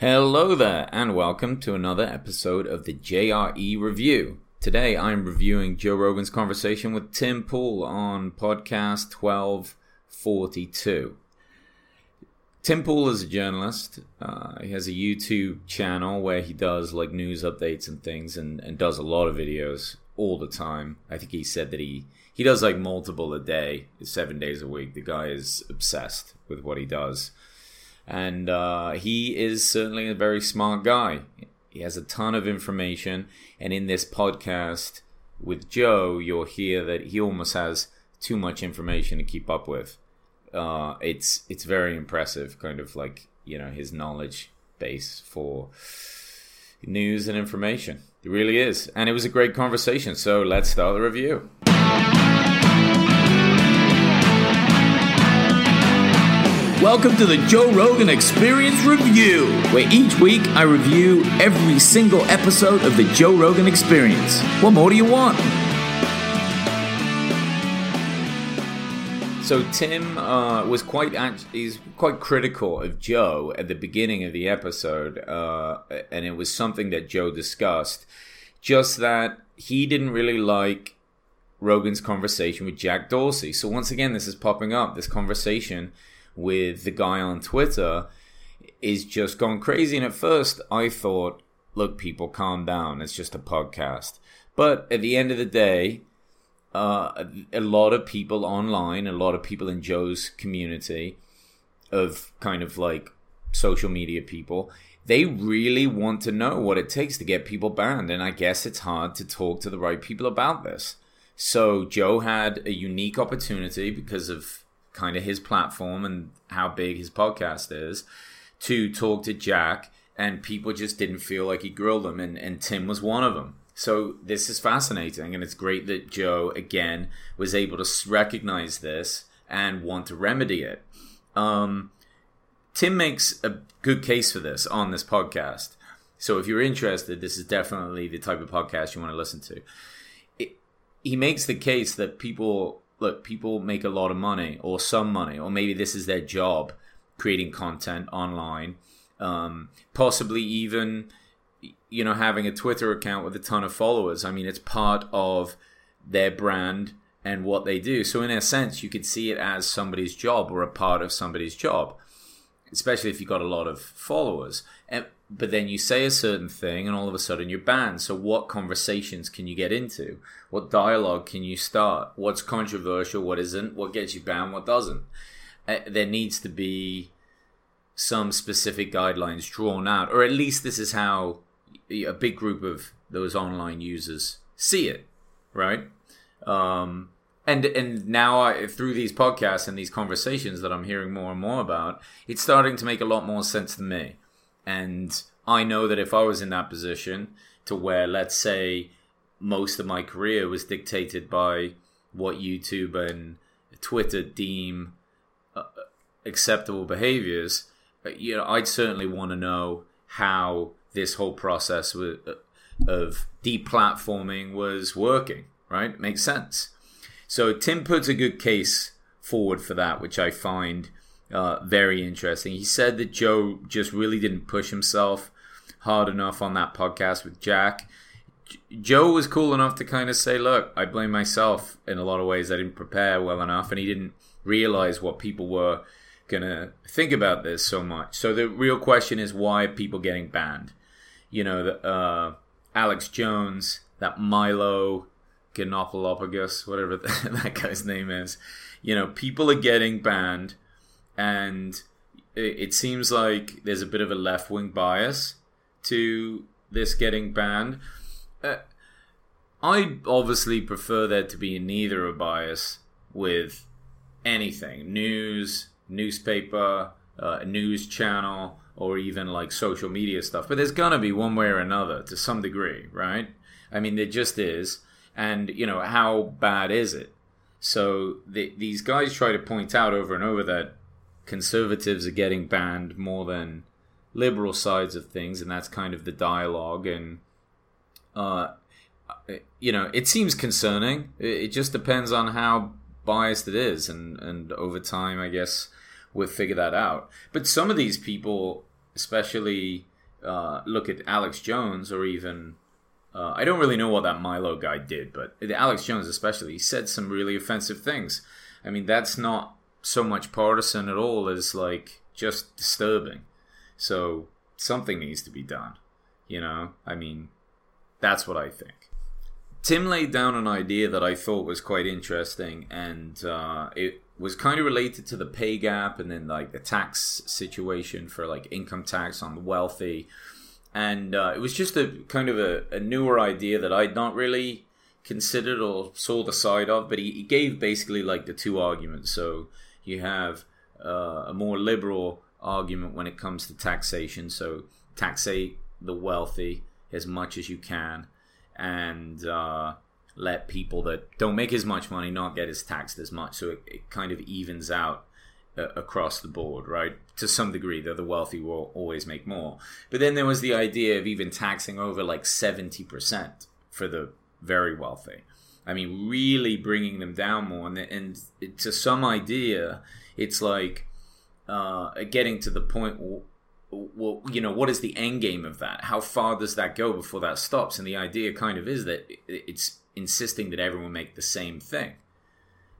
Hello there, and welcome to another episode of the JRE Review. Today I'm reviewing Joe Rogan's conversation with Tim Pool on podcast 1242. Tim Pool is a journalist. Uh, he has a YouTube channel where he does like news updates and things and, and does a lot of videos all the time. I think he said that he, he does like multiple a day, seven days a week. The guy is obsessed with what he does and uh, he is certainly a very smart guy. He has a ton of information, and in this podcast with Joe, you'll hear that he almost has too much information to keep up with. Uh, it's it's very impressive, kind of like you know his knowledge base for news and information. It really is, and it was a great conversation. So let's start the review. Welcome to the Joe Rogan Experience Review, where each week I review every single episode of the Joe Rogan Experience. What more do you want? So Tim uh, was quite he's quite critical of Joe at the beginning of the episode, uh, and it was something that Joe discussed. Just that he didn't really like Rogan's conversation with Jack Dorsey. So once again, this is popping up. This conversation with the guy on Twitter is just gone crazy. And at first, I thought, look, people, calm down. It's just a podcast. But at the end of the day, uh, a lot of people online, a lot of people in Joe's community of kind of like social media people, they really want to know what it takes to get people banned. And I guess it's hard to talk to the right people about this. So Joe had a unique opportunity because of kind of his platform and how big his podcast is to talk to Jack, and people just didn't feel like he grilled them, and, and Tim was one of them. So this is fascinating, and it's great that Joe again was able to recognize this and want to remedy it. Um, Tim makes a good case for this on this podcast. So if you're interested, this is definitely the type of podcast you want to listen to. It, he makes the case that people look, people make a lot of money or some money, or maybe this is their job creating content online. Um, possibly even, you know, having a Twitter account with a ton of followers. I mean, it's part of their brand and what they do. So, in a sense, you could see it as somebody's job or a part of somebody's job, especially if you've got a lot of followers. And, but then you say a certain thing and all of a sudden you're banned. So, what conversations can you get into? What dialogue can you start? What's controversial? What isn't? What gets you banned? What doesn't? Uh, there needs to be some specific guidelines drawn out, or at least this is how a big group of those online users see it, right? Um, and and now I, through these podcasts and these conversations that I'm hearing more and more about, it's starting to make a lot more sense to me. And I know that if I was in that position to where, let's say, most of my career was dictated by what YouTube and Twitter deem uh, acceptable behaviors, uh, you know, I'd certainly want to know how this whole process uh, of deplatforming was working. Right, makes sense. So Tim puts a good case forward for that, which I find uh, very interesting. He said that Joe just really didn't push himself hard enough on that podcast with Jack. J- Joe was cool enough to kind of say, "Look, I blame myself in a lot of ways. I didn't prepare well enough, and he didn't realize what people were gonna think about this so much." So the real question is, why are people getting banned? You know, the, uh, Alex Jones, that Milo Ganopoulos, whatever that guy's name is. You know, people are getting banned and it, seems like there's a bit of a left wing bias to this getting banned. Uh, I obviously prefer there to be neither a bias with anything news, newspaper, uh, news channel, or even like social media stuff. But there's gonna be one way or another to some degree, right? I mean, there just is. And you know, how bad is it? So the, these guys try to point out over and over that conservatives are getting banned more than liberal sides of things, and that's kind of the dialogue. And uh, you know, it seems concerning. It just depends on how biased it is, and and over time, I guess we'll figure that out. But some of these people especially uh, look at Alex Jones or even uh, I don't really know what that Milo guy did, but Alex Jones especially, he said some really offensive things. I mean, that's not so much partisan at all is like just disturbing. So something needs to be done. You know, I mean, that's what I think. Tim laid down an idea that I thought was quite interesting, and uh, it was kind of related to the pay gap and then like the tax situation for like income tax on the wealthy. And uh, it was just a kind of a, a, newer idea that I'd not really considered or saw the side of, but he, he gave basically like the two arguments. So you have uh, a more liberal argument when it comes to taxation. So taxate the wealthy as much as you can and uh, let people that don't make as much money not get as taxed as much. So it, it kind of evens out uh, across the board, right? To some degree, though the wealthy will always make more. But then there was the idea of even taxing over like 70% for the very wealthy. I mean, really bringing them down more. And, and to some idea, it's like uh, getting to the point well, you know, what is the end game of that? How far does that go before that stops? And the idea kind of is that it's insisting that everyone make the same thing,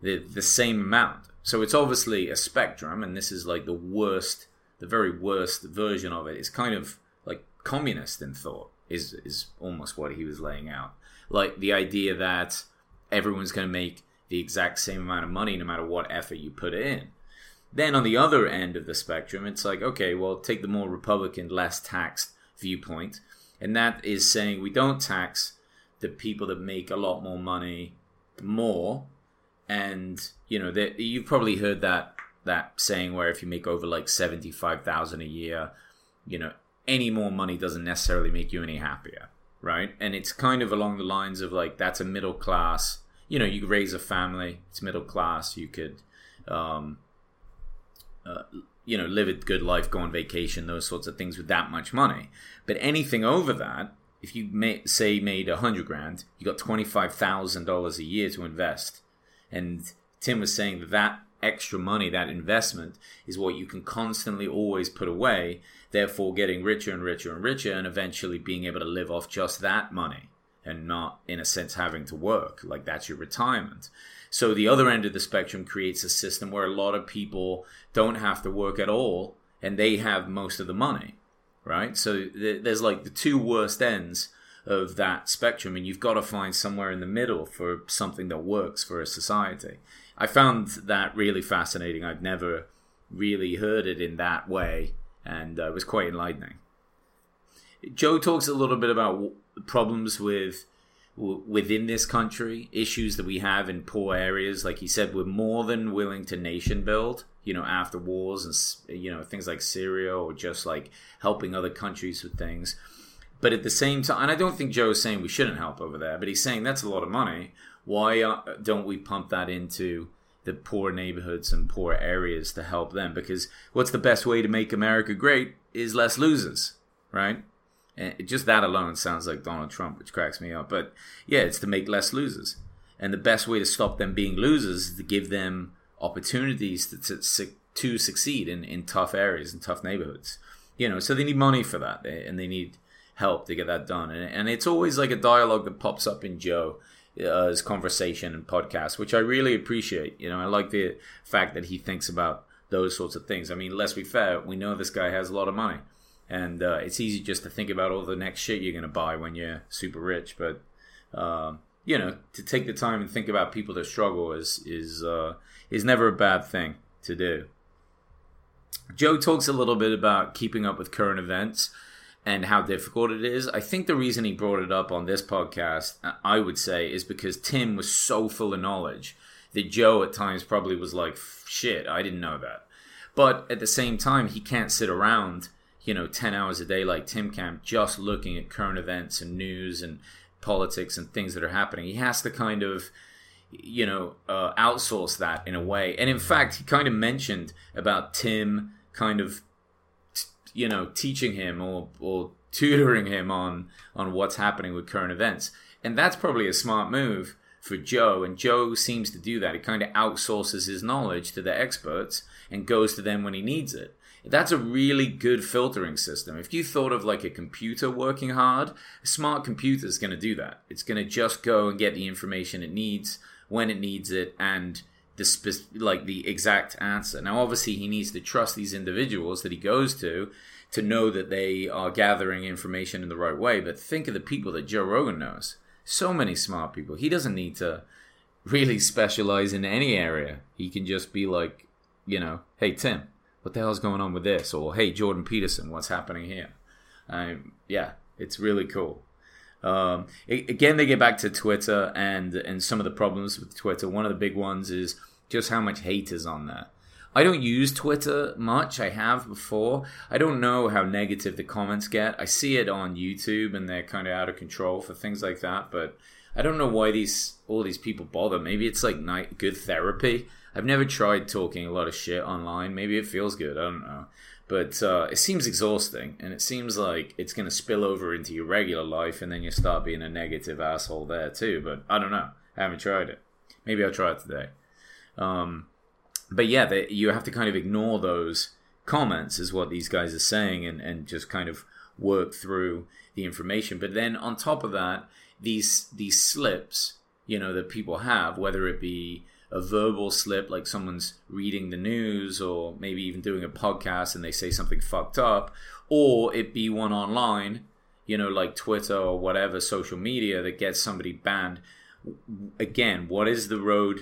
the the same amount. So it's obviously a spectrum, and this is like the worst, the very worst version of it. It's kind of like communist in thought. Is is almost what he was laying out, like the idea that everyone's going to make the exact same amount of money no matter what effort you put in then on the other end of the spectrum, it's like, okay, well, take the more Republican, less taxed viewpoint. And that is saying we don't tax the people that make a lot more money more. And, you know, you've probably heard that that saying where if you make over like 75,000 a year, you know, any more money doesn't necessarily make you any happier, right? And it's kind of along the lines of like that's a middle class, you know, you raise a family, it's middle class, you could um, uh, you know, live a good life, go on vacation, those sorts of things with that much money. But anything over that, if you may, say made a hundred grand, you got twenty five thousand dollars a year to invest. And Tim was saying that that extra money, that investment, is what you can constantly always put away. Therefore, getting richer and richer and richer, and eventually being able to live off just that money and not, in a sense, having to work. Like that's your retirement. So the other end of the spectrum creates a system where a lot of people don't have to work at all and they have most of the money, right? So th- there's like the two worst ends of that spectrum, and you've got to find somewhere in the middle for something that works for a society. I found that really fascinating. I've never really heard it in that way, and uh, it was quite enlightening. Joe talks a little bit about problems with within this country, issues that we have in poor areas. Like he said, we're more than willing to nation build, you know, after wars and, you know, things like Syria or just like helping other countries with things. But at the same time, and I don't think Joe is saying we shouldn't help over there, but he's saying that's a lot of money. Why uh, don't we pump that into the poor neighborhoods and poor areas to help them? Because what's the best way to make America great is less losers, right? And just that alone sounds like Donald Trump, which cracks me up. But yeah, it's to make less losers. And the best way to stop them being losers is to give them opportunities to, to, to succeed in, in tough areas and tough neighborhoods. You know, so they need money for that and they need help to get that done. And, and it's always like a dialogue that pops up in Joe's uh, conversation and podcast, which I really appreciate. You know, I like the fact that he thinks about those sorts of things. I mean, let's be fair, we know this guy has a lot of money and uh, it's easy just to think about all the next shit you're going to buy when you're super rich but uh, you know to take the time and think about people that struggle is is uh, is never a bad thing to do joe talks a little bit about keeping up with current events and how difficult it is i think the reason he brought it up on this podcast i would say is because tim was so full of knowledge that joe at times probably was like shit i didn't know that but at the same time he can't sit around you know, 10 hours a day like Tim Camp, just looking at current events and news and politics and things that are happening. He has to kind of, you know, uh, outsource that in a way. And in fact, he kind of mentioned about Tim kind of, you know, teaching him or, or tutoring him on, on what's happening with current events. And that's probably a smart move for Joe, and Joe seems to do that. He kind of outsources his knowledge to the experts and goes to them when he needs it. That's a really good filtering system. If you thought of like a computer working hard, a smart computer is going to do that. It's going to just go and get the information it needs when it needs it and the spe- like the exact answer. Now, obviously, he needs to trust these individuals that he goes to to know that they are gathering information in the right way. But think of the people that Joe Rogan knows. So many smart people. He doesn't need to really specialize in any area. He can just be like, you know, hey Tim, what the hell's going on with this? Or hey Jordan Peterson, what's happening here? Um, yeah, it's really cool. Um, again, they get back to Twitter and and some of the problems with Twitter. One of the big ones is just how much hate is on there. I don't use Twitter much. I have before. I don't know how negative the comments get. I see it on YouTube and they're kind of out of control for things like that, but I don't know why these all these people bother. Maybe it's like night good therapy. I've never tried talking a lot of shit online. Maybe it feels good. I don't know. But uh, it seems exhausting, and it seems like it's going to spill over into your regular life, and then you start being a negative asshole there too. But I don't know. I haven't tried it. Maybe I'll try it today. Um, but yeah, they, you have to kind of ignore those comments, is what these guys are saying, and, and just kind of work through the information. But then on top of that, these these slips, you know, that people have, whether it be a verbal slip like someone's reading the news or maybe even doing a podcast and they say something fucked up, or it be one online, you know, like Twitter or whatever social media that gets somebody banned. Again, what is the road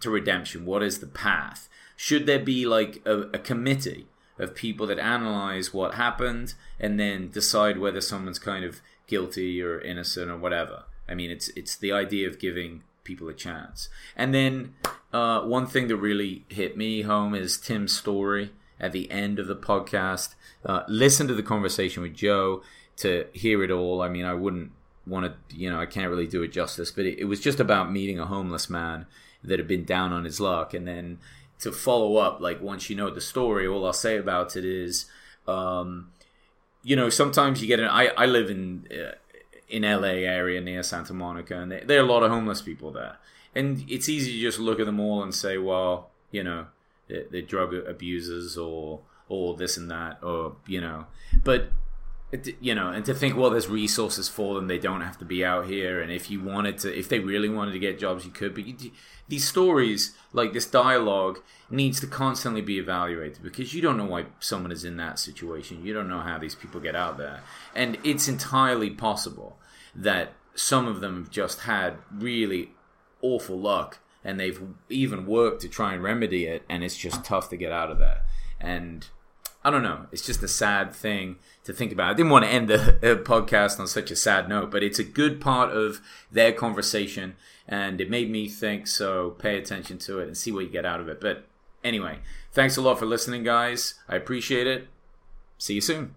to redemption? What is the path? Should there be like a, a committee of people that analyze what happened and then decide whether someone's kind of guilty or innocent or whatever? I mean, it's it's the idea of giving people a chance. And then uh, one thing that really hit me home is Tim's story at the end of the podcast. Uh, listen to the conversation with Joe to hear it all. I mean, I wouldn't want to, you know, I can't really do it justice, but it, it was just about meeting a homeless man that had been down on his luck. And then to follow up, like once you know the story, all I'll say about it is, um, you know, sometimes you get an. I, I live in uh, in LA area near Santa Monica, and there, are a lot of homeless people there. And it's easy to just look at them all and say, well, you know, they're, they're drug abusers or or this and that, or you know, but you know, and to think, well, there's resources for them. They don't have to be out here. And if you wanted to, if they really wanted to get jobs, you could. But you, these stories, like this dialogue, needs to constantly be evaluated because you don't know why someone is in that situation. You don't know how these people get out there. And it's entirely possible that some of them have just had really awful luck and they've even worked to try and remedy it. And it's just tough to get out of there. And I don't know. It's just a sad thing to think about. I didn't want to end the podcast on such a sad note, but it's a good part of their conversation, and it made me think. So pay attention to it and see what you get out of it. But anyway, thanks a lot for listening, guys. I appreciate it. See you soon.